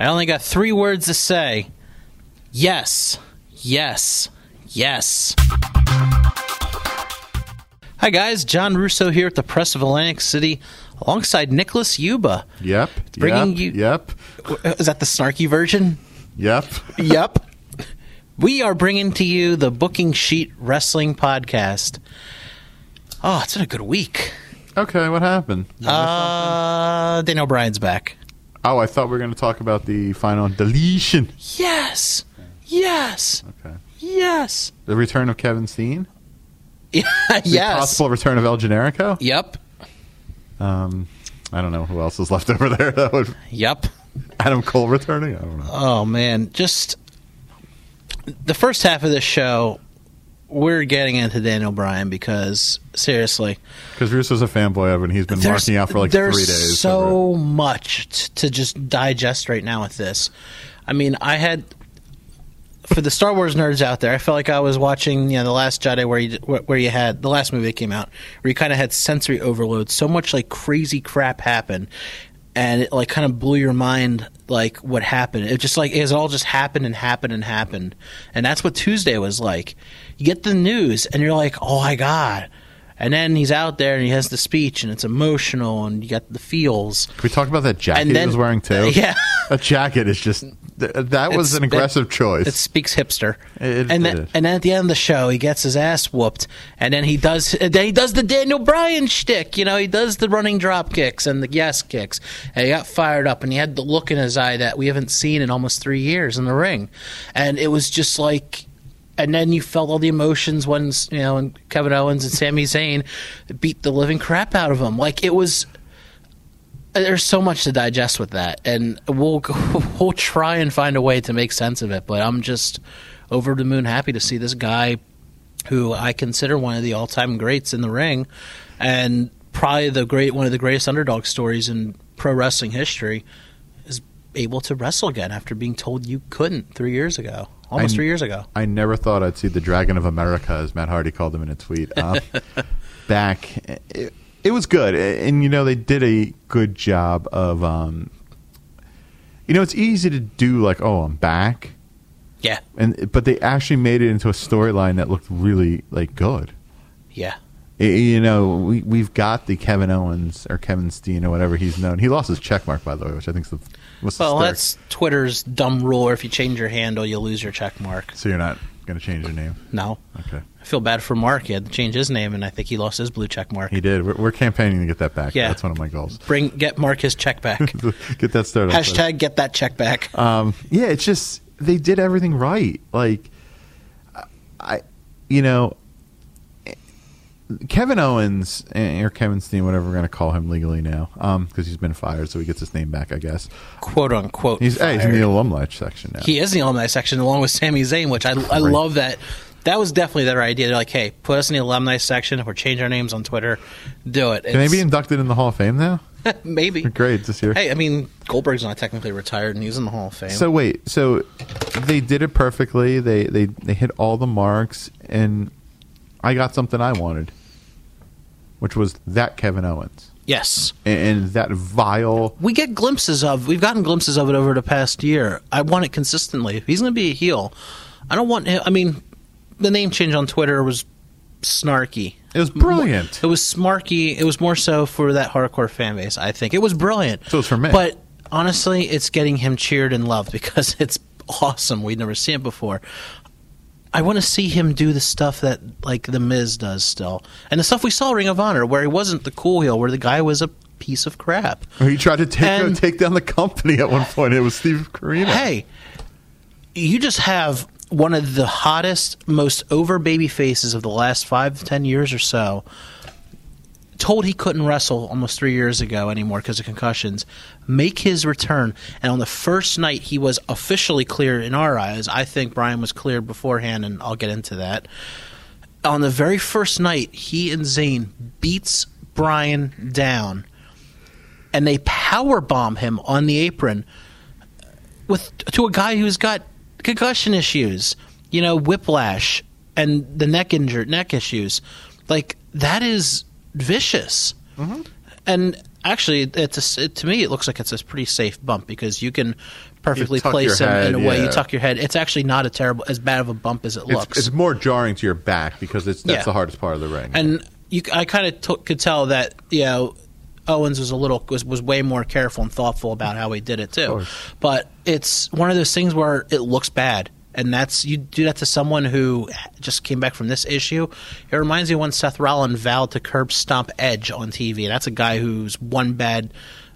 I only got three words to say. Yes, yes, yes. Hi guys, John Russo here at the Press of Atlantic City, alongside Nicholas Huba. Yep. Bringing yep, you- Yep. Is that the snarky version? Yep. yep. We are bringing to you the Booking Sheet Wrestling Podcast. Oh, it's been a good week. Okay, what happened? Uh, Daniel Bryan's back. Oh, I thought we were going to talk about the final deletion. Yes, yes, Okay. yes, The return of Kevin Steen? The yes. possible return of El Generico? Yep, Um, I don't know who else is left over there. That would yep. Adam Cole returning? I don't know. Oh man, just the first half of this show, we're getting into Daniel Bryan because seriously, Because Russo's a fanboy of it, and he's been marking out for like three days. so much t- to just digest right now with this. I mean, I had for the Star Wars nerds out there, I felt like I was watching, you know, the Last Jedi, where you where where you had the last movie that came out, where you kind of had sensory overload. So much like crazy crap happened, and it like kind of blew your mind, like what happened. It just like it all just happened and happened and happened, and that's what Tuesday was like. You get the news, and you're like, oh my god. And then he's out there and he has the speech and it's emotional and you got the feels. Can we talk about that jacket then- he was wearing too? Yeah. that jacket is just th- that was It's- an aggressive it- choice. It speaks hipster. It- and then and then at the end of the show, he gets his ass whooped, and then he does then he does the Daniel Bryan shtick. You know, he does the running drop kicks and the yes kicks, and he got fired up, and he had the look in his eye that we haven't seen in almost three years in the ring, and it was just like. And then you felt all the emotions when you know, when Kevin Owens and Sami Zayn beat the living crap out of him. Like it was, there's so much to digest with that, and we'll we'll try and find a way to make sense of it. But I'm just over the moon happy to see this guy, who I consider one of the all time greats in the ring, and probably the great one of the greatest underdog stories in pro wrestling history, is able to wrestle again after being told you couldn't three years ago, almost I- three years ago. I never thought I'd see the Dragon of America, as Matt Hardy called him in a tweet. Um, back, it, it was good, and you know they did a good job of. Um, you know, it's easy to do like, oh, I'm back, Yeah, and but they actually made it into a storyline that looked really like good. yeah. You know, we we've got the Kevin Owens or Kevin Steen or whatever he's known. He lost his check mark by the way, which I think is the what's Well, that's Twitter's dumb rule. If you change your handle, you lose your check mark. so you're not going to change your name. No. Okay. I feel bad for Mark. He had to change his name, and I think he lost his blue check mark. He did. We're, we're campaigning to get that back. Yeah. That's one of my goals. Bring get Mark his check back. get that started. Hashtag get that check back. Um, yeah, it's just they did everything right. Like, I, you know, Kevin Owens eh, or Kevin Steen, whatever we're going to call him legally now, because he's been fired, so he gets his name back, I guess. Quote unquote. He's, hey, he's in the alumni section now. He is in the alumni section along with Sami Zayn, which I, I love that. That was definitely their idea. They're like, hey, put us in the alumni section. If we're changing our names on Twitter, do it. Can they be inducted in the Hall of Fame now? maybe. Great this year. Hey, I mean, Goldberg's not technically retired, and he's in the Hall of Fame. So wait, so they did it perfectly. They they they hit all the marks, and I got something I wanted, which was that Kevin Owens yes. and, and that vile. we get glimpses of we've gotten glimpses of it over the past year. I want it consistently. If he's going to be a heel, I don't want him. I mean, the name change on Twitter was snarky. It was brilliant. It was smarky. It was more so for that hardcore fan base. I think it was brilliant. So it's for me. But honestly, it's getting him cheered and loved because it's awesome. We'd never seen it before. I want to see him do the stuff that like the Miz does still, and the stuff we saw Ring of Honor, where he wasn't the cool heel, where the guy was a piece of crap. He tried to take uh, And- take down the company at one point. It was Steve Corino. Hey, you just have one of the hottest, most over baby faces of the last five to ten years or so. Told he couldn't wrestle almost three years ago anymore because of concussions. Make his return, and on the first night he was officially cleared in our eyes. I think Bryan was cleared beforehand, and I'll get into that. On the very first night, he and Zayn beats Bryan down, and they power bomb him on the apron with to a guy who's got concussion issues, you know, whiplash and the neck injured neck issues. Like that is vicious. Mm-hmm. And actually, it's a, it, to me, it looks like it's a pretty safe bump because you can perfectly tuck place him in a way you tuck your head. It's actually not a terrible, as bad of a bump as it It's, looks. it's more jarring to your back because it's that's Yeah. the hardest part of the ring. and you, I kind of t- could tell that you know Owens was a little was, was way more careful and thoughtful about how he did it too. But it's one of those things where it looks bad, and that's you do that to someone who just came back from this issue. It reminds me when Seth Rollins vowed to curb stomp Edge on TV, that's a guy who's one bad.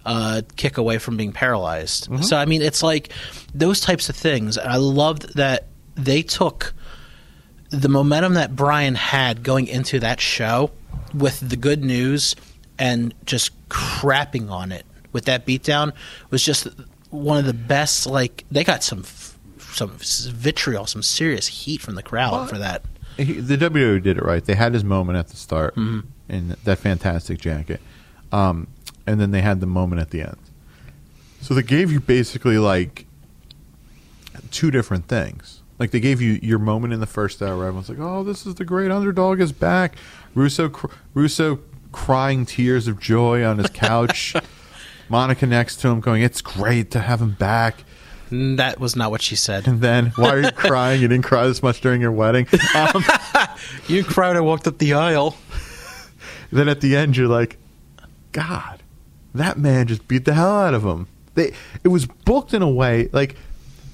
Uh, kick away from being paralyzed. So I mean, it's like those types of things. And I loved that they took the momentum that Bryan had going into that show with the good news and just crapping on it with that beatdown was just one of the best. Like they got some some vitriol, some serious heat from the crowd Well, for that. He, the WWE did it right. They had his moment at the start Mm-hmm. in that fantastic jacket, um, and then they had the moment at the end. So they gave you basically like two different things. Like they gave you your moment in the first hour. Everyone's like, "Oh, this is the great underdog is back." Russo, cr- Russo crying tears of joy on his couch. Monica next to him, going, "It's great to have him back." That was not what she said. And then, why are you crying? You didn't cry this much during your wedding. Um, You cried. I walked up the aisle. then at the end you're like, God, that man just beat the hell out of him. They it was booked in a way like,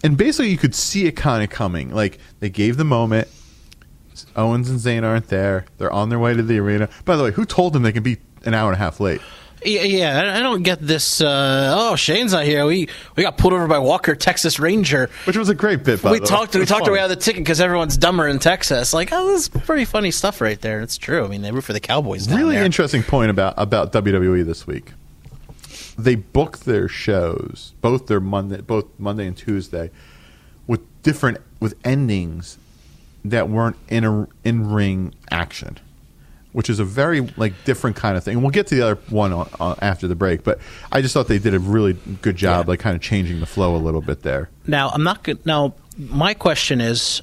and basically you could see it kind of coming. Like they gave the moment. Owens and Zayn aren't there. They're on their way to the arena. By the way, who told them they can be an hour and a half late? Yeah, yeah, I- don't get this. Uh, oh, Shane's not here. We we got pulled over by Walker, Texas Ranger. Which was a great bit. By we the way. talked. We talked our way out of the ticket because everyone's dumber in Texas. Like, oh, this is pretty funny stuff right there. It's true. I mean, they root for the Cowboys. Down really there. interesting point about about WWE this week. They book their shows, both their Monday, both Monday and Tuesday, with different with endings that weren't in a in ring action, which is a very like different kind of thing. And we'll get to the other one on, on, after the break. But I just thought they did a really good job, Yeah. like kind of changing the flow a little bit there. Now, I'm not good. Now, my question is: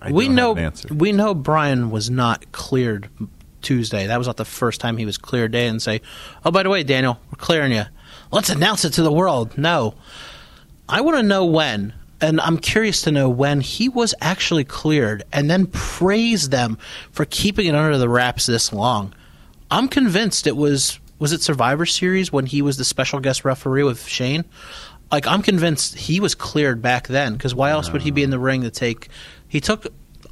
I we know an we know Bryan was not cleared Tuesday. That was not the first time he was cleared. Day and say, "Oh, by the way, Daniel, we're clearing you. Let's announce it to the world." No, I want to know when, and I'm curious to know when he was actually cleared, and then praise them for keeping it under the wraps this long. I'm convinced it was was it Survivor Series when he was the special guest referee with Shane. Like I'm convinced he was cleared back then because why else would he be in the ring to take? He took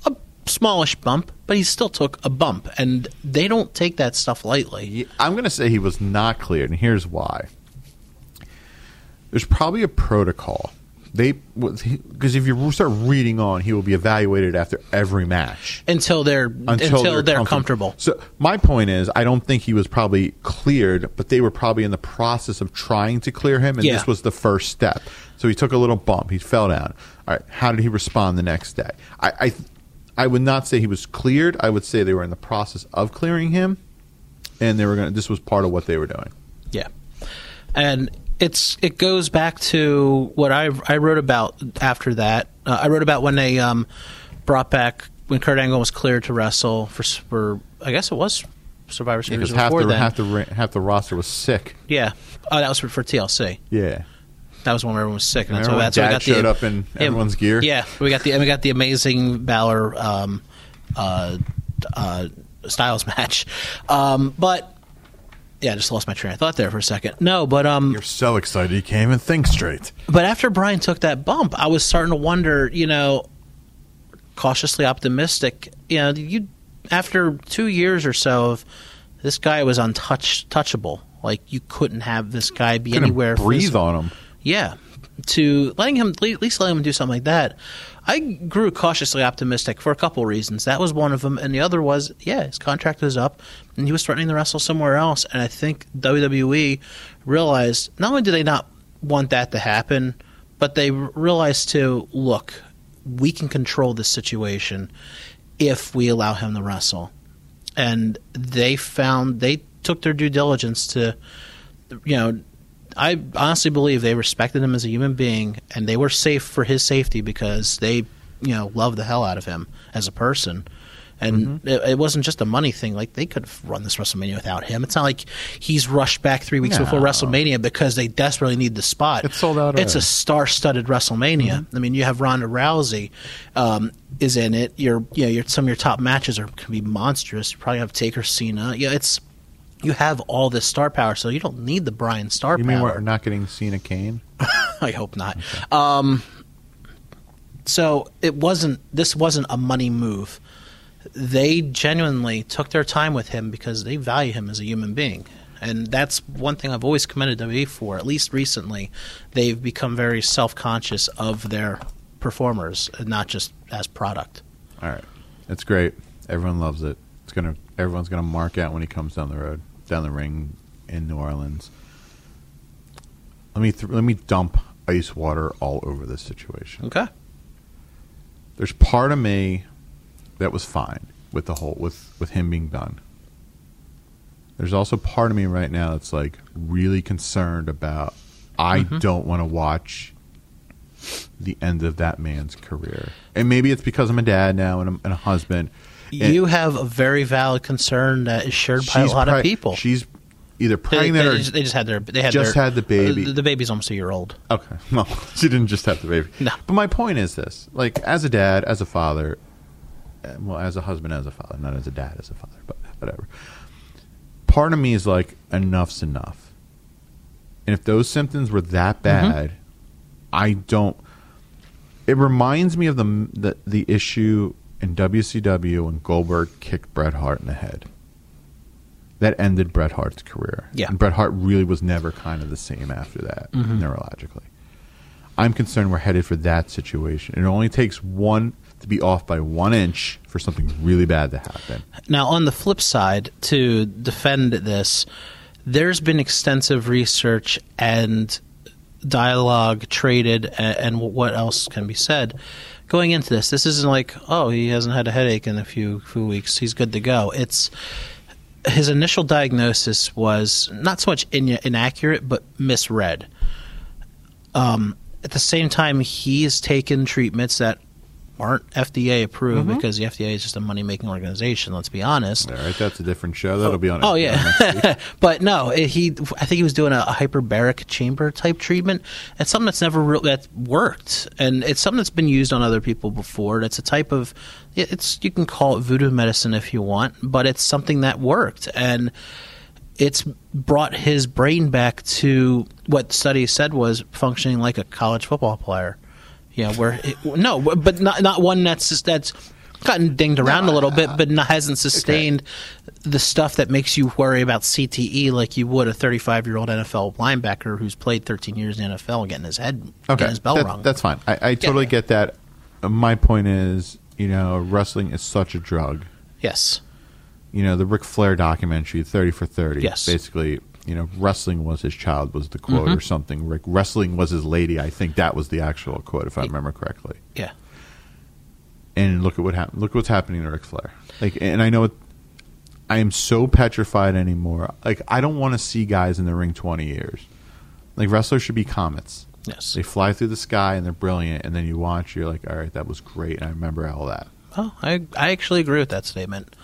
a smallish bump, but he still took a bump, and they don't take that stuff lightly. I'm going to say he was not cleared, and here's why. There's probably a protocol. They because if you start reading on, he will be evaluated after every match Until they're until, they're, comfortable. So my point is, I don't think he was probably cleared, but they were probably in the process of trying to clear him, and Yeah. this was the first step. So he took a little bump. He fell down. All right, how did he respond the next day? I, I, I would not say he was cleared. I would say they were in the process of clearing him, and they were going. This was part of what they were doing. Yeah, and it's it goes back to what I I wrote about after that. Uh, I wrote about when they um, brought back when Kurt Angle was cleared to wrestle for for I guess it was Survivor Series Because half before the then. half the half the roster was sick. yeah, oh, that was for, for TLC. Yeah. That was when everyone was sick. And that's why that's why we got the, showed up in Yeah, everyone's gear? Yeah, we got the we got the amazing Balor um, uh, uh, Styles match, um, but yeah, I just lost my train of thought there for a second. No, but um, You're so excited you can't even think straight. but after Bryan took that bump, I was starting to wonder, you know, cautiously optimistic. You know, you after two years or so of this guy was untouch touchable. Like you couldn't have this guy be Couldn't anywhere. breathe physical. on him. Yeah, to letting him at least letting him do something like that. I grew cautiously optimistic for a couple reasons. That was one of them, and the other was, yeah, his contract was up, and he was threatening to wrestle somewhere else. And I think WWE realized not only do they not want that to happen, but they realized to look, we can control this situation if we allow him to wrestle. And they found they took their due diligence to, you know, I honestly believe they respected him as a human being, and they were safe for his safety because they, you know, love the hell out of him as a person. And it, it wasn't just a money thing. Like they could have run this WrestleMania without him. It's not like he's rushed back three weeks before WrestleMania because they desperately need the spot. It's sold out It's a star-studded WrestleMania. I mean, you have Ronda Rousey um, is in it. Your you know your some of your top matches are can be monstrous. You probably have Taker, Cena. Yeah, it's you have all this star power, so you don't need the Bryan star power. You power. mean we're not getting Cena Kane? I hope not. Um, so it wasn't. This wasn't a money move. They genuinely took their time with him because they value him as a human being, and that's one thing I've always commended WWE for. At least recently, they've become very self-conscious of their performers, not just as product. All right, it's great. Everyone loves it. It's gonna. Everyone's gonna mark out when he comes down the road, down the ring in New Orleans. Let me th- let me dump ice water all over this situation. Okay. There's part of me that was fine with the whole with with him being done. There's also part of me right now that's like really concerned about. I mm-hmm. don't want to watch the end of that man's career, and maybe it's because I'm a dad now and, I'm, and a husband. and You have a very valid concern that is shared by a lot of people. She's either They, pregnant they or just, they just had their they had just their, had the baby. The, the baby's almost a year old. Okay. Well, she didn't just have the baby. No. But my point is this: like, as a dad, as a father, Uh, well, as a husband, as a father, not as a dad, as a father, but whatever. Part of me is like, enough's enough. And if those symptoms were that mm-hmm. bad, I don't. It reminds me of the the, the issue in WCW when Goldberg kicked Bret Hart in the head. That ended Bret Hart's career. Yeah. And Bret Hart really was never kind of the same after that, mm-hmm. neurologically. I'm concerned we're headed for that situation. It only takes one to be off by one inch for something really bad to happen. Now, on the flip side, to defend this, there's been extensive research and dialogue traded, and, and what else can be said going into this. This isn't like, oh, he hasn't had a headache in a few few weeks; he's good to go. It's his initial diagnosis was not so much in, inaccurate, but misread. Um, at the same time, he's taken treatments that aren't FDA approved mm-hmm. because the FDA is just a money making organization. Let's be honest. All right, that's a different show. That'll be on. Oh yeah, but no, it- he. I think he was doing a, hyperbaric chamber type treatment. It's something that's never re- that worked, and it's something that's been used on other people before. It's a type of. It's you can call it voodoo medicine if you want, but it's something that worked, and it's brought his brain back to what studies said was functioning like a college football player. Yeah, where it, no, but not not one that's that's gotten dinged around a little bit, but hasn't sustained the stuff that makes you worry about CTE like you would a 35 year old NFL linebacker who's played 13 years in the NFL getting his head, Okay, getting his bell that- rung. that's fine. I, I totally get that. My point is, you know, wrestling is such a drug. yes, You know, the Ric Flair documentary, Thirty for Thirty. Yes. Basically, you know, wrestling was his child was the quote mm-hmm. or something. Rick, wrestling was his lady. I think that was the actual quote, if I remember correctly. yeah, and look at what happened. Look what's happening to Ric Flair. Like, and I know it. I am so petrified anymore. Like, I don't want to see guys in the ring twenty years. Like, wrestlers should be comets. yes. They fly through the sky and they're brilliant, and then you watch, you're like, all right, that was great, and I remember all that. Oh, I I actually agree with that statement.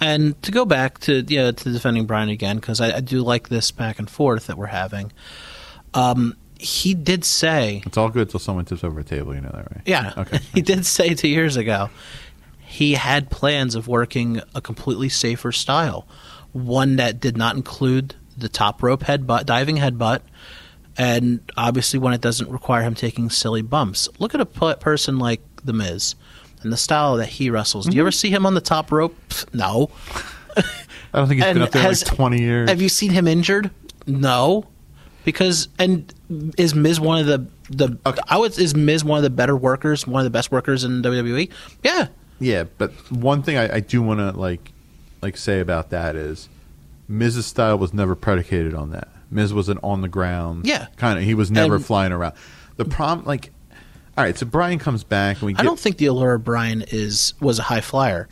And to go back to yeah to defending Bryan again because I, I do like this back and forth that we're having. Um, he did say, It's all good till someone tips over a table. You know that, right? yeah, Okay. he did say two years ago he had plans of working a completely safer style, one that did not include the top rope headbutt, diving headbutt, and obviously one that doesn't require him taking silly bumps. Look at a person like The Miz and the style that he wrestles. Do you ever mm-hmm. see him on the top rope? Pfft, No. I don't think he's been up there has- like twenty years. Have you seen him injured? No. Because and is Miz one of the the I would is Miz one of the better workers, one of the best workers in WWE? Yeah. Yeah, but one thing I, I do want to like like say about that is Miz's style was never predicated on that. Miz was an on the ground, Yeah. kind of. He was never And- flying around. The problem, like, all right, so Bryan comes back and we. Get, I don't think the allure of Bryan is was a high flyer.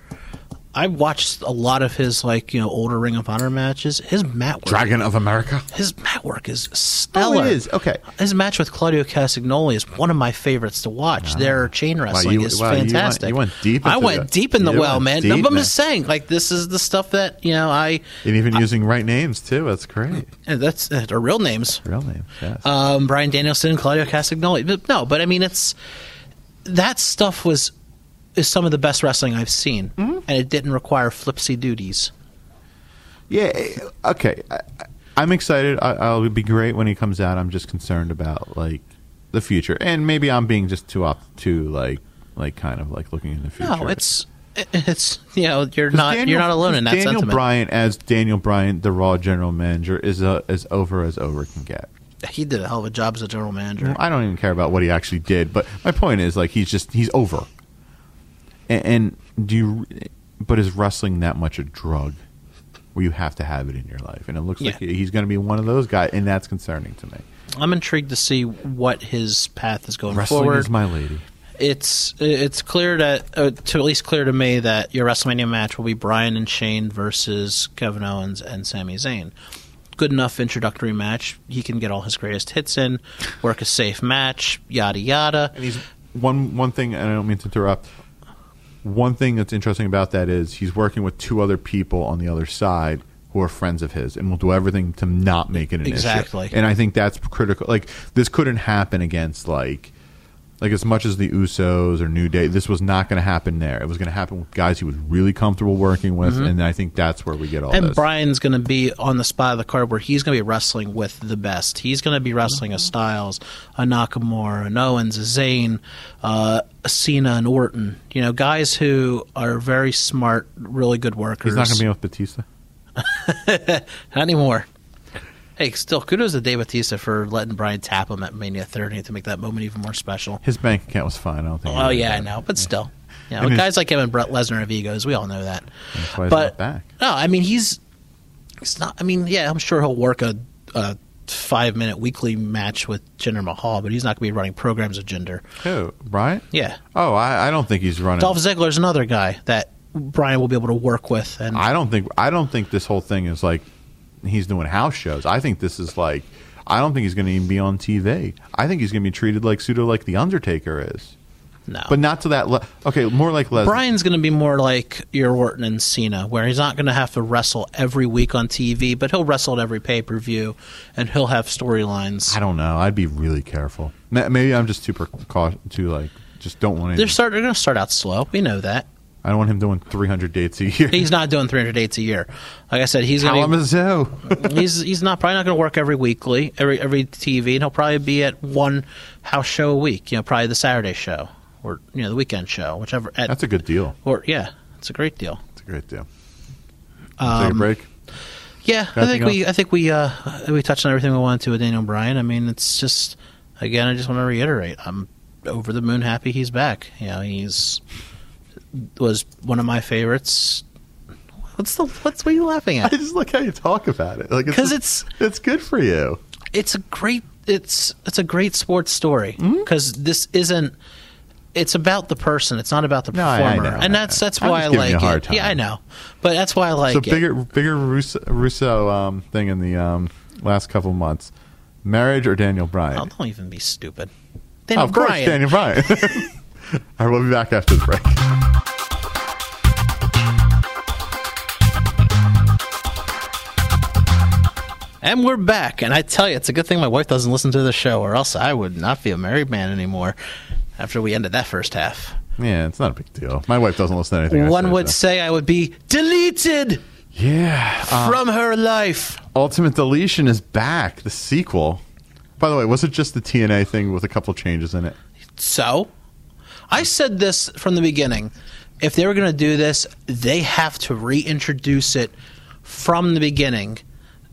I watched a lot of his like you know older Ring of Honor matches. His mat work, Dragon of America. his mat work is stellar. Oh, it is. Okay. His match with Claudio Castagnoli is one of my favorites to watch. Their chain wrestling you- is wow, you went- fantastic. you went deep I went the- deep in the well, man. deep, I'm man. just saying, like this is the stuff that you know. I And even using right names too. That's great. that's uh, they're real names. Real names. Yes. um, Bryan Danielson, and Claudio Castagnoli. But no, but I mean, it's that stuff was is some of the best wrestling I've seen, Mm-hmm. and it didn't require flipsy duties. Yeah. eh, Okay. I, I'm excited. I, I'll be great when he comes out. I'm just concerned about like the future, and maybe I'm being just too up to like like kind of like looking in the future. No, it's it's you know you're not Daniel- you're not alone in that sentiment. Daniel sentiment. Bryan as Daniel Bryan, the Raw general manager, is uh, as over as over can get. He did a hell of a job as a general manager. I don't even care about what he actually did, but my point is like he's just he's over. And, and do you? But is wrestling that much a drug? Where you have to have it in your life, and it looks like he's going to be one of those guys, and that's concerning to me. I'm intrigued to see what his path is going Wrestling forward. is my lady. it's it's clear that uh, to at least clear to me that your WrestleMania match will be Bryan and Shane versus Kevin Owens and Sami Zayn. Good enough introductory match. He can get all his greatest hits in, work a safe match, yada yada. And he's one one thing, and I don't mean to interrupt. One thing that's interesting about that is he's working with two other people on the other side who are friends of his, and will do everything to not make it an Exactly. issue. And I think that's critical. Like this couldn't happen against like. Like as much as the Usos or New Day, this was not going to happen there. It was going to happen with guys he was really comfortable working with, and I think that's where we get all Mm-hmm. And this. Bryan's going to be on the spot of the card where he's going to be wrestling with the best. He's going to be wrestling a Styles, a Nakamura, an Owens, a Zayn, uh, a Cena, and Orton. You know, guys who are very smart, really good workers. He's not going to be with Batista. Not anymore. Hey, still kudos to Dave Batista for letting Bryan tap him at Mania 30 to make that moment even more special. His bank account was fine. I don't think. Oh yeah, I know, but still, you know, guys like him and Brett Lesnar have egos. We all know that. That's why he's but not back. no, I mean he's not. I mean, yeah, I'm sure he'll work a, a five minute weekly match with Jinder Mahal, but he's not going to be running programs of Jinder. Who? Bryan? Yeah, Oh, I, I don't think he's running. Dolph Ziggler's another guy that Bryan will be able to work with, and I don't think I don't think this whole thing is like he's doing house shows. I think this is like I don't think he's going to even be on TV. I think he's going to be treated like pseudo like the Undertaker is, no. but not to that. Le- okay, more like Lesnar. Bryan's going to be more like your Orton and Cena, where he's not going to have to wrestle every week on TV, but he'll wrestle at every pay per view, and he'll have storylines. I don't know. I'd be really careful. Maybe I'm just too precau- too like just don't want They're start. They're going to start out slow. We know that. I don't want him doing 300 dates a year. He's not doing 300 dates a year. Like I said, he's going to. Kalamazoo. he's he's not probably not going to work every weekly, every every TV, and he'll probably be at one house show a week. You know, probably the Saturday show or you know the weekend show, whichever. At, That's a good deal. or yeah, it's a great deal. It's a great deal. Take a Um, break. Yeah, I think we I think we uh we touched on everything we wanted to with Daniel Bryan. I mean, it's just again, I just want to reiterate, I'm over the moon happy he's back. You know, he's was one of my favorites. What's the what's what are you laughing at? I just like how you talk about it. Like 'Cause just- it's- it's good for you. It's a great it's it's a great sports story Mm-hmm. because this isn't. It's about the person. It's not about the No, I- I performer, know, and that's that's why I like you a hard it. Yeah. I know, but that's why I like it. so it. bigger, bigger Russo, Russo um, thing in the um, last couple of months: marriage or Daniel Bryan? Oh, don't even be stupid. Oh, Daniel of course, Daniel Bryan. All right, we'll be back after the break. And we're back. And I tell you, it's a good thing my wife doesn't listen to the show, or else I would not be a married man anymore after we ended that first half. Yeah, it's not a big deal. My wife doesn't listen to anything. One say, would so. say I would be deleted Yeah, uh, from her life. Ultimate Deletion is back. The sequel. By the way, was it just the TNA thing with a couple changes in it? So, I said this from the beginning. If they were going to do this, they have to reintroduce it from the beginning.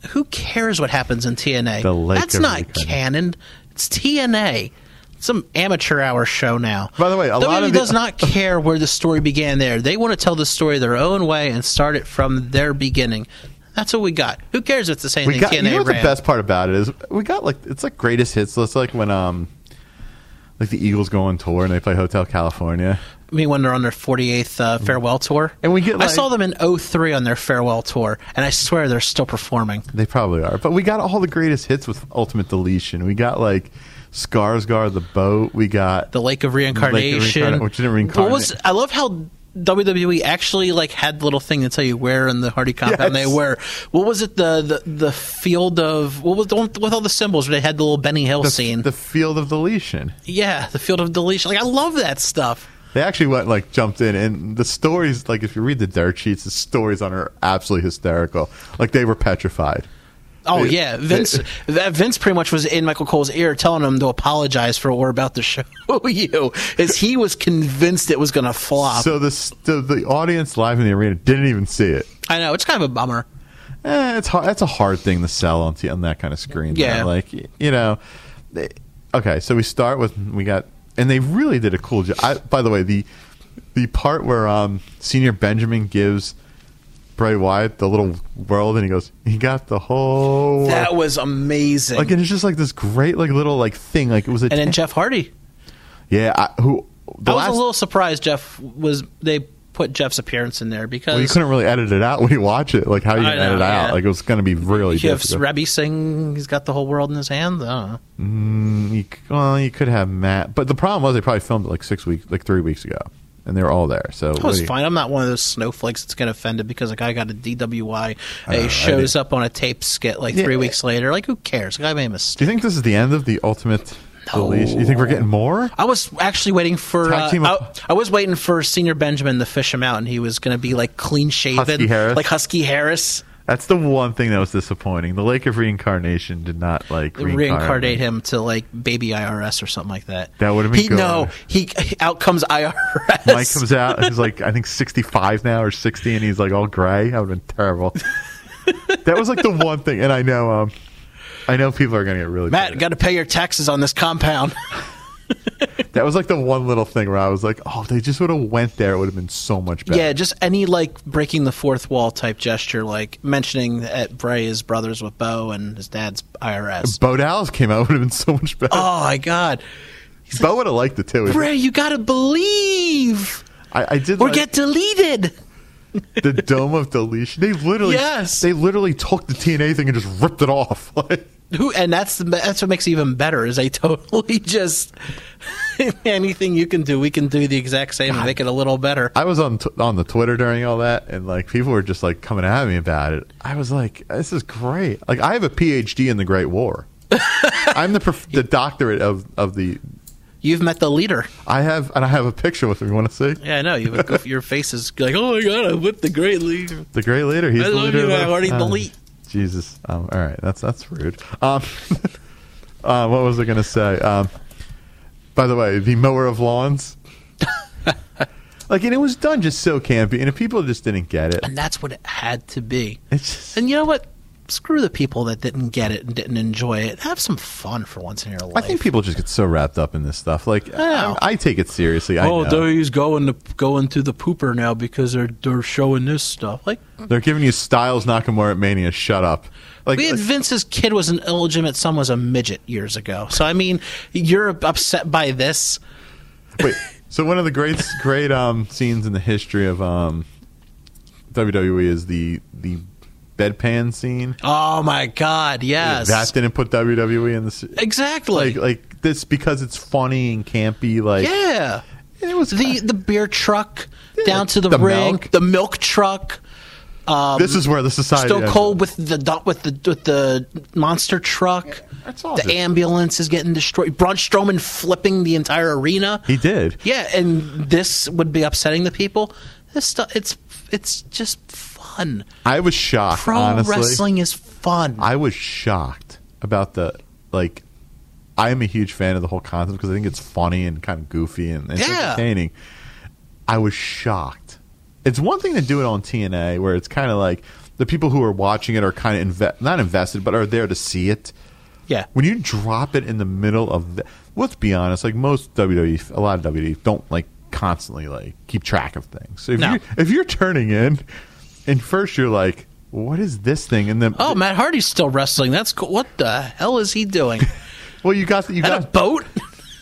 Who cares what happens in TNA? The That's not Recon. canon. It's TNA. Some amateur hour show now. By the way, a WWE lot of the- does not care where the story began there. They want to tell the story their own way and start it from their beginning. That's what we got. Who cares if it's the same We thing got. TNA You know what ran? the best part about it is? We got like it's like greatest hits. So it's like when um, like the Eagles go on tour and they play Hotel California. I mean, when they're on their 48th uh, farewell tour. And we get, I saw them in 03 on their farewell tour, and I swear they're still performing. They probably are, but we got all the greatest hits with Ultimate Deletion. We got like Skarsgård, the boat. We got The Lake of Reincarnation. Reincarna- which didn't reincarnate. What was I love how WWE actually like had the little thing to tell you where in the Hardy compound Yes. they were. What was it? The, the the field of what was the one with all the symbols where they had the little Benny Hill the, scene? the Field of Deletion. yeah, the field of deletion. Like I love that stuff. They actually went like jumped in, and the stories like if you read the dirt sheets, the stories on her are absolutely hysterical. Like they were petrified. Oh yeah, Vince. that Vince pretty much was in Michael Cole's ear, telling him to apologize for what we're about to show you, as he was convinced it was going to flop. So the, the the audience live in the arena didn't even see it. I know it's kind of a bummer. Eh, it's hard. That's a hard thing to sell on, t- on that kind of screen. Yeah. though. like you know. they- okay, so we start with we got, and they really did a cool job. I, by the way, the the part where um Señor Benjamin gives Bray Wyatt the little world, and he goes, he got the whole. That was amazing. like, and it's just like this great, like little like thing. Like it was a. and then Jeff Hardy. yeah, I, who the I was last. a little surprised Jeff was they put Jeff's appearance in there because well, you couldn't really edit it out when you watch it. Like how you I edit it know, out? yeah. Like it was going to be really you have. Rebby Singh. He's got the whole world in his hands. I. Mm, you, well, you could have Matt, but the problem was they probably filmed it like six weeks, like three weeks ago, and they're all there. So It what was you- fine. I'm not one of those snowflakes that's get offended because a guy got a DWI. Uh, he shows up on a tape skit like Yeah. three weeks later. Like, who cares? The guy made a mistake. Do you think this is the end of the ultimate No. deletion? You think we're getting more? I was actually waiting for. Uh, I, I was waiting for Señor Benjamin to fish him out, and he was going to be like clean shaven, Husky like Husky Harris, That's the one thing that was disappointing. The Lake of Reincarnation did not like reincarnate him to like baby IRS or something like that. That would've been he, good. No, he out comes IRS. Mike comes out. He's like, I think sixty-five now or sixty, and he's like all gray. That would have been terrible. that was like the one thing, and I know, um, I know people are gonna get really Matt, got to pay your taxes on this compound. That was like the one little thing where I was like, oh, if they just would have went there. It would have been so much better. yeah, just any like breaking the fourth wall type gesture, like mentioning that Bray is brothers with Bo and his dad's IRS. Bo Dallas came out would have been so much better. Oh my God, Bo would have liked it too. Bray, you got to believe I, I did or like get deleted. the dome of deletion. They literally, Yes. they literally took the TNA thing and just ripped it off. Like, Who and that's that's what makes it even better is they totally just anything you can do, we can do the exact same and make it a little better. I was on t- on the Twitter during all that, and like people were just like coming at me about it. I was like, this is great. Like I have a PhD in the Great War. I'm the prof- the doctorate of of the. You've met the leader. I have and I have a picture with me. You want to see Yeah, I know. You have your face is like, oh my god, I'm with the great leader. the great leader? He's I the love leader. you. of I the- already uh, delete. Jesus. Um, all right, that's that's rude. Um, uh, what was I going to say? Um, by the way, the mower of lawns. like, and it was done just so campy, and if people just didn't get it, And that's what it had to be. it's just, And you know what? Screw the people that didn't get it and didn't enjoy it. Have some fun for once in your life. I think people just get so wrapped up in this stuff. Like, know. I, I take it seriously. I oh, know. there he's going to going to the pooper now because they're they're showing this stuff. Like They're giving you Styles Nakamura at Mania. Shut up. Like, we had like- Vince's kid was an illegitimate son was a midget years ago. So I mean, you're upset by this. wait. So one of the great, great um, scenes in the history of um, WWE is the the bedpan scene. Oh my God! Yes, That didn't put WWE in the exactly. like like this because it's funny and campy. Like yeah, it was the the beer truck down to the, The ring, milk. the milk truck. Um, this is where the society ends Cold with the with the with the monster truck. That's all The ambulance is getting destroyed. Braun Strowman flipping the entire arena. He did. Yeah, and this would be upsetting the people. This stuff, it's it's just fun. I was shocked. Pro honestly, wrestling is fun. I was shocked about the like. I am a huge fan of the whole concept because I think it's funny and kind of goofy and, and Yeah. entertaining. I was shocked. It's one thing to do it on TNA where it's kind of like the people who are watching it are kind of inve- not invested but are there to see it. yeah, When you drop it in the middle of, the, let's be honest, like most WWE, a lot of WWE don't like constantly like keep track of things. So if No. you if you're turning in, and first you're like, what is this thing? And then Oh, Matt Hardy's still wrestling. That's cool. What the hell is he doing? well, you got you At a boat?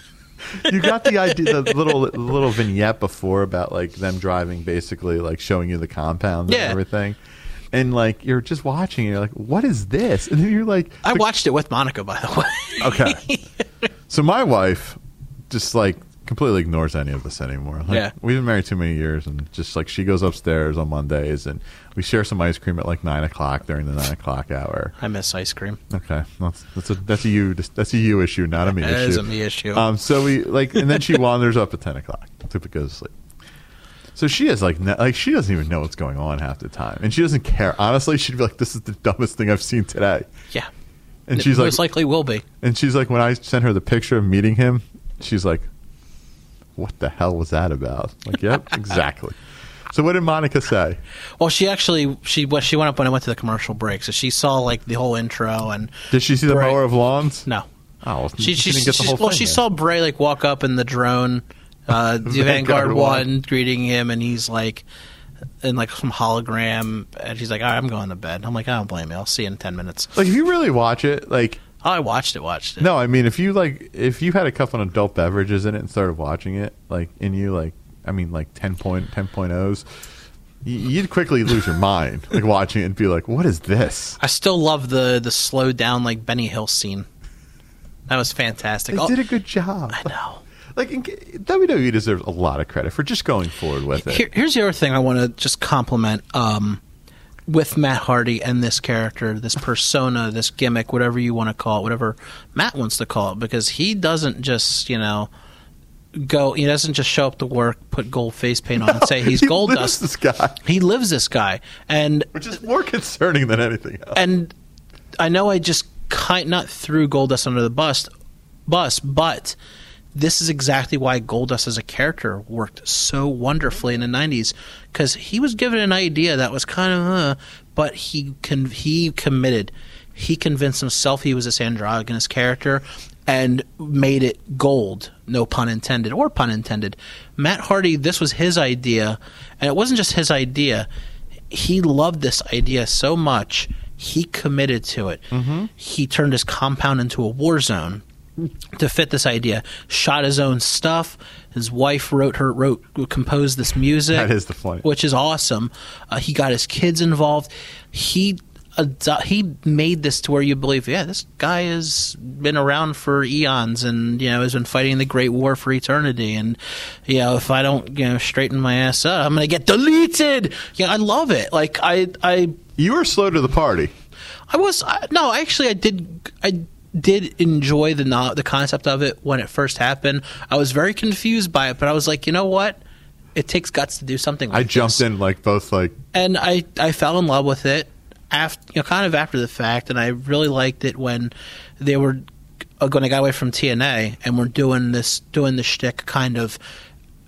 you got the idea, the little the little vignette before about like them driving, basically like showing you the compound Yeah. and everything. And like you're just watching, and you're like, "What is this?" And then you're like, I the- watched it with Monica, by the way. Okay. so my wife just like completely ignores any of this anymore. Like, Yeah. We've been married too many years, and just like she goes upstairs on Mondays, and we share some ice cream at like nine o'clock during the nine o'clock hour. I miss ice cream. Okay, that's that's a that's a you that's a you issue, not a me That issue. is a me issue. Um, so we like, and then she wanders up at ten o'clock to go to sleep. So she is like, like she doesn't even know what's going on half the time, and she doesn't care. Honestly, she'd be like, "This is the dumbest thing I've seen today." Yeah. And It she's like, most likely will be. and she's like, when I sent her the picture of meeting him, she's like, "What the hell was that about?" Like, yep, exactly. So what did Monica say? Well, she actually she what she went up when I went to the commercial break, so she saw like the whole intro and Did she see the Right. mower of lawns? no, Oh, well, she she, didn't get the she- well she then. saw Bray like walk up in the drone, uh, the Vanguard Vanguard one. one greeting him, and he's like in like some hologram, and she's like, "All right, I'm going to bed." I'm like, "I don't blame you. I'll see you in ten minutes." Like, if you really watch it, like, Oh, I watched it, watched it. no, I mean, if you like, if you had a couple of adult beverages in it and started watching it, like, in you, like, I mean, like 10 point, 10.0s, you'd quickly lose your mind, like, watching it and be like, what is this? I still love the the slowed down like Benny Hill scene. That was fantastic. They Oh, did a good job. I know. Like, in, WWE deserves a lot of credit for just going forward with it. Here, here's the other thing I want to just compliment um, with Matt Hardy and this character, this persona, this gimmick, whatever you want to call it, whatever Matt wants to call it, because he doesn't just, you know, go, he doesn't just show up to work, put gold face paint on, and say he's He gold lives dust. This guy, He lives this guy. And which is more concerning than anything else. and I know I just kind not threw Goldust under the bus, bus, but this is exactly why Goldust as a character worked so wonderfully in the '90s because he was given an idea that was kind of, uh, but he con- he committed. He convinced himself he was this androgynous character and made it gold. No pun intended, or pun intended. Matt Hardy, this was his idea, and it wasn't just his idea he loved this idea so much he committed to it. Mm-hmm. He turned his compound into a war zone to fit this idea. Shot his own stuff. His wife wrote her wrote composed this music. That is the funny- which is awesome. Uh, he got his kids involved. He ado- he made this to where you believe, yeah, this guy has been around for eons, and you know has been fighting the Great War for eternity. And you know, if I don't you know straighten my ass up, I'm gonna get deleted. Yeah, I love it. Like I I you were slow to the party. I was I, no, actually, I did. I did enjoy the no, the concept of it when it first happened. I was very confused by it, but I was like, you know what? It takes guts to do something. like I jumped this. in like both like and I I fell in love with it after you know kind of after the fact, and I really liked it when they were when I got away from TNA and were doing this doing the shtick kind of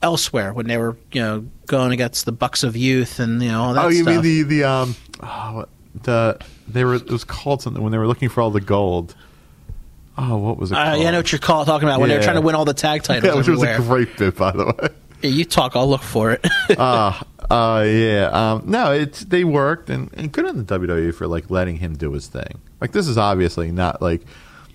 elsewhere when they were you know going against the Bucks of Youth and you know all that oh, you mean the the um oh, the they were it was called something when they were looking for all the gold. Oh, what was it? Uh, yeah, I know what you're call, talking about when they were Yeah. trying to win all the tag titles. Yeah, which was everywhere. a great bit, by the way. Yeah, you talk, I'll look for it. uh, uh, yeah. Um, no, it's they worked and, and good on the WWE for like letting him do his thing. Like this is obviously not like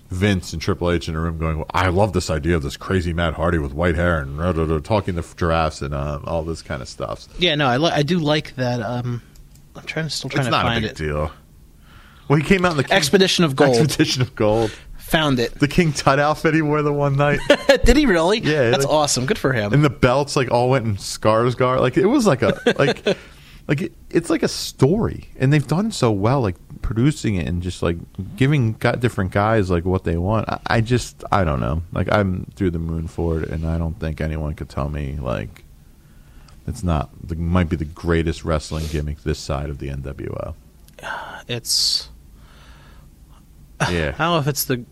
Vince and Triple H in a room going, well, "I love this idea of this crazy Matt Hardy with white hair and rah, rah, rah, talking to giraffes and um, all this kind of stuff." yeah, no, I, li- I do like that. Um, I'm trying to still trying It's to not a find big it. deal. Well, he came out in the Expedition of Gold. Expedition of Gold. Found it. The King Tut outfit he wore the one night, Did he really? Yeah, that's like- awesome. Good for him. and the belts like all went in Skarsgård. Like it was like a like like it, it's like a story, and they've done so well, like producing it and just like giving got different guys like what they want. I, I just I don't know. Like I'm through the moon for it, and I don't think anyone could tell me like it's not. The, might be the greatest wrestling gimmick this side of the NWO. It's Yeah. I don't know if it's the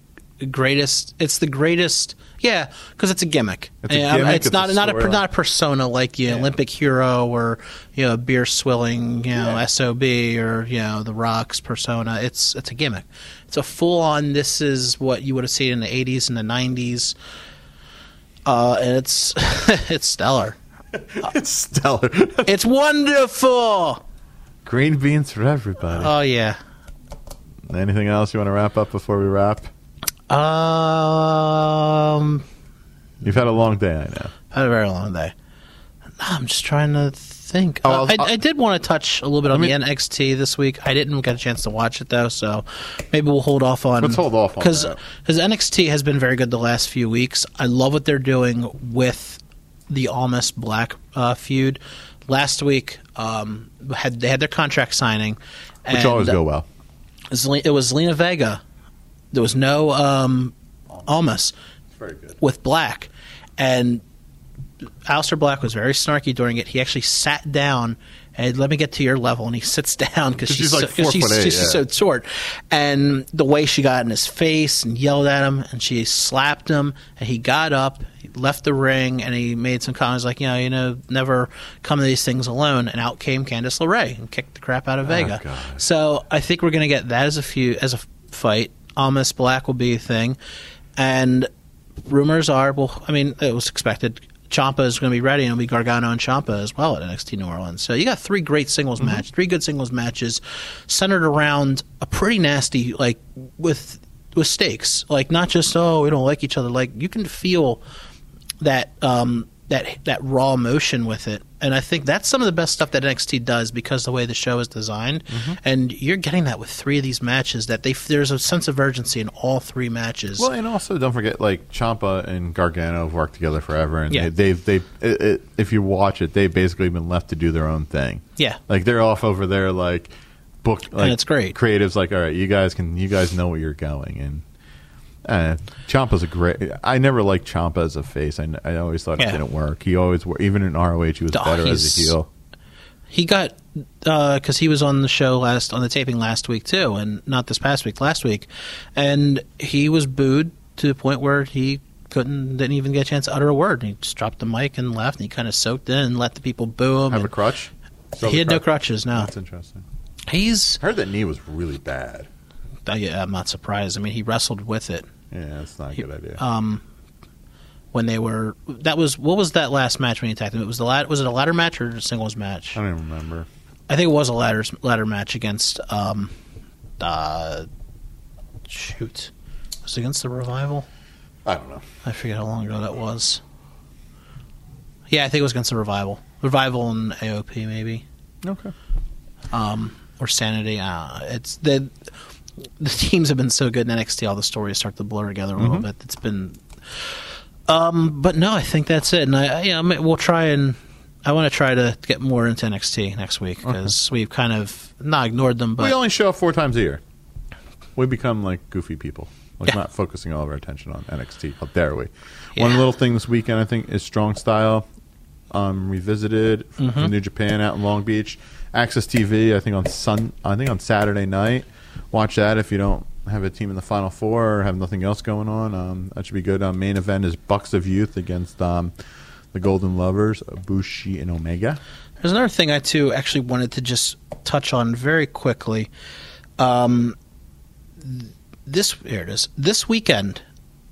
greatest. It's the greatest. Yeah, because it's a gimmick. It's a gimmick, It's it's not a not a not a persona like the Yeah. Olympic hero or you know beer swilling you know Yeah. sob or you know the Rock's persona. It's it's a gimmick. It's a full on. This is what you would have seen in the '80s and the '90s. Uh, and it's it's stellar. it's stellar. It's wonderful. Green beans for everybody. Oh yeah. Anything else you want to wrap up before we wrap? Um, You've had a long day, I know. Had a very long day. No, I'm just trying to think. Oh, Uh, I'll- I, I'll- did want to touch a little bit on the NXT this week. I didn't get a chance to watch it though, so maybe we'll hold off on. Let's hold off on because that. NXT has been very good the last few weeks. I love what they're doing with the Almas Black uh, feud. Last week, um, had they had their contract signing, Which and always go well. It was Lena Vega. There was no um, Almas with Black, and Aleister Black was very snarky during it. He actually sat down and let me get to your level, and he sits down because she's, she's like so, she's, eight, she's yeah. so short, and the way she got in his face and yelled at him, and she slapped him, and he got up, he left the ring, and he made some comments like, you know, you know, never come to these things alone, and out came Candice LeRae and kicked the crap out of Vega. Oh, So I think we're going to get that as a few as a fight. Almas Black will be a thing, and rumors are well. I mean, it was expected. Ciampa is going to be ready, and it'll be Gargano and Ciampa as well at NXT New Orleans. So you got three great singles Mm-hmm. matches, three good singles matches, centered around a pretty nasty like with with stakes. Like not just oh we don't like each other. Like you can feel that um, that that raw motion with it, and I think that's some of the best stuff that NXT does because the way the show is designed, Mm-hmm. and you're getting that with three of these matches. That they there's a sense of urgency in all three matches. Well, and also don't forget, like Ciampa and Gargano have worked together forever, and Yeah. they, they've they if you watch it, they've basically been left to do their own thing. yeah, Like they're off over there, like book, like it's great. Creatives, like all right, you guys can, you guys know where you're going, and uh, Ciampa's a great. I never liked Ciampa as a face. I, I always thought Yeah. it didn't work. He always, even in ROH, he was Oh, better as a heel. he got because he was on the show last on the taping last week too, and not this past week, last week, and he was booed to the point where he couldn't didn't even get a chance to utter a word. He just dropped the mic and left, and he kind of soaked in and let the people boo him. Have a crutch. Still he had a no crutches. No, That's interesting. he's. I heard that knee was really bad. uh, yeah, I'm not surprised. I mean, he wrestled with it. Yeah, that's not a good idea. Um, when they were that was what was that last match when he attacked him? It was the lat, was it a ladder match or a singles match? I don't even remember. I think it was a ladder ladder match against um, uh, shoot, was it against the revival? I don't know. I forget how long ago that was. Yeah, I think it was against the revival, revival and AOP maybe, Okay. um, or Sanity. Uh, it's the the teams have been so good in NXT. All the stories start to blur together a little Mhm. bit. It's been, um, but no, I think that's it. And I, I- yeah, I mean, we'll try and. I want to try to get more into NXT next week because we've kind of not ignored them, but we only show up four times a year. We become like goofy people, like Yeah. not focusing all of our attention on NXT. How dare we? One little thing this weekend, I think, is Strong Style um, revisited from Mm-hmm. New Japan out in Long Beach. AXS TV, I think on Sun, I think on Saturday night. Watch that if you don't have a team in the Final Four or have nothing else going on. Um, that should be good. Um, main event is Bucks of Youth against um, the Golden Lovers, Bushi and Omega. There's another thing I too actually wanted to just touch on very quickly. Um, this here it is. This weekend,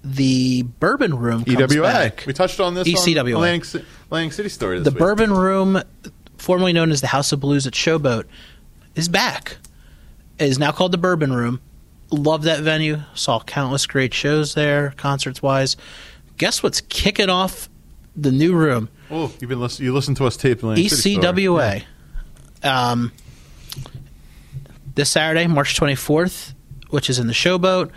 the Bourbon Room EWA. back. We touched on this ECWA. on Atlantic, Atlantic City story. This the week. Bourbon Room, formerly known as the House of Blues at Showboat, is back. It is now called the Bourbon Room. Love that venue. Saw countless great shows there, concerts wise. Guess what's kicking off the new room? Oh, you've been listen, you listened to us tape story. ECWA. Um, this Saturday, March 24th, which is in the Showboat.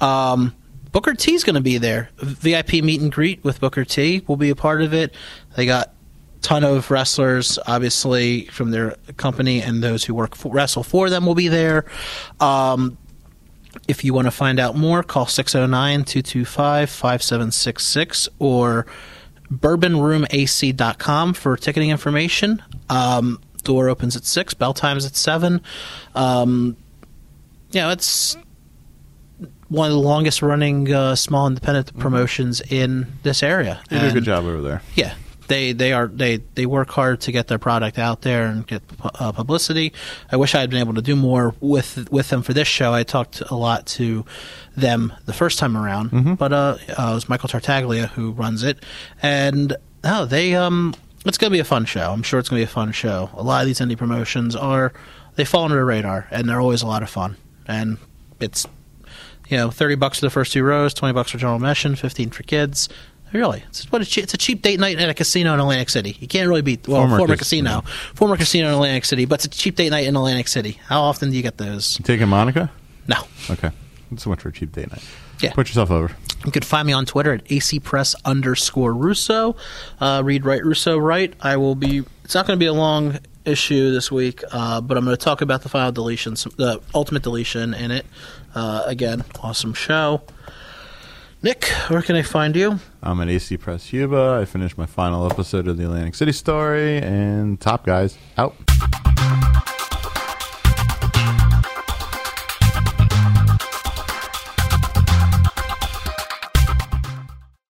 Um, Booker T is going to be there. VIP meet and greet with Booker T will be a part of it. They got ton of wrestlers, obviously, from their company, and those who work for, wrestle for them will be there. Um, if you want to find out more, call 609 225 5766 or bourbonroomac.com for ticketing information. Um, door opens at 6, bell time's at 7. Um, you know, it's one of the longest running uh, small independent promotions in this area. You did a good job over there. yeah, they they are they they work hard to get their product out there and get uh, publicity. I wish I had been able to do more with with them for this show. I talked a lot to them the first time around, but uh, uh, it was Michael Tartaglia who runs it, and oh, they um, it's going to be a fun show. I'm sure it's going to be a fun show. A lot of these indie promotions are they fall under the radar, and they're always a lot of fun, and it's you know, thirty bucks for the first two rows, twenty bucks for general admission, fifteen for kids. Really, it's what a che- it's a cheap date night at a casino in Atlantic City. You can't really beat well former, Former casino, casino. former casino in Atlantic City, but it's a cheap date night in Atlantic City. How often do you get those? You taking Monica? No. Okay. Not so much for a cheap date night. Yeah. Put yourself over. You can find me on Twitter at acpress underscore Russo. Uh, read right Russo right. I will be. It's not going to be a long issue this week, uh, but I'm going to talk about the final deletion, the ultimate deletion in it. Uh, again, awesome show. Nick, where can I find you? I'm at AC Press Huba. I finished my final episode of the Atlantic City story, and Top Guys out.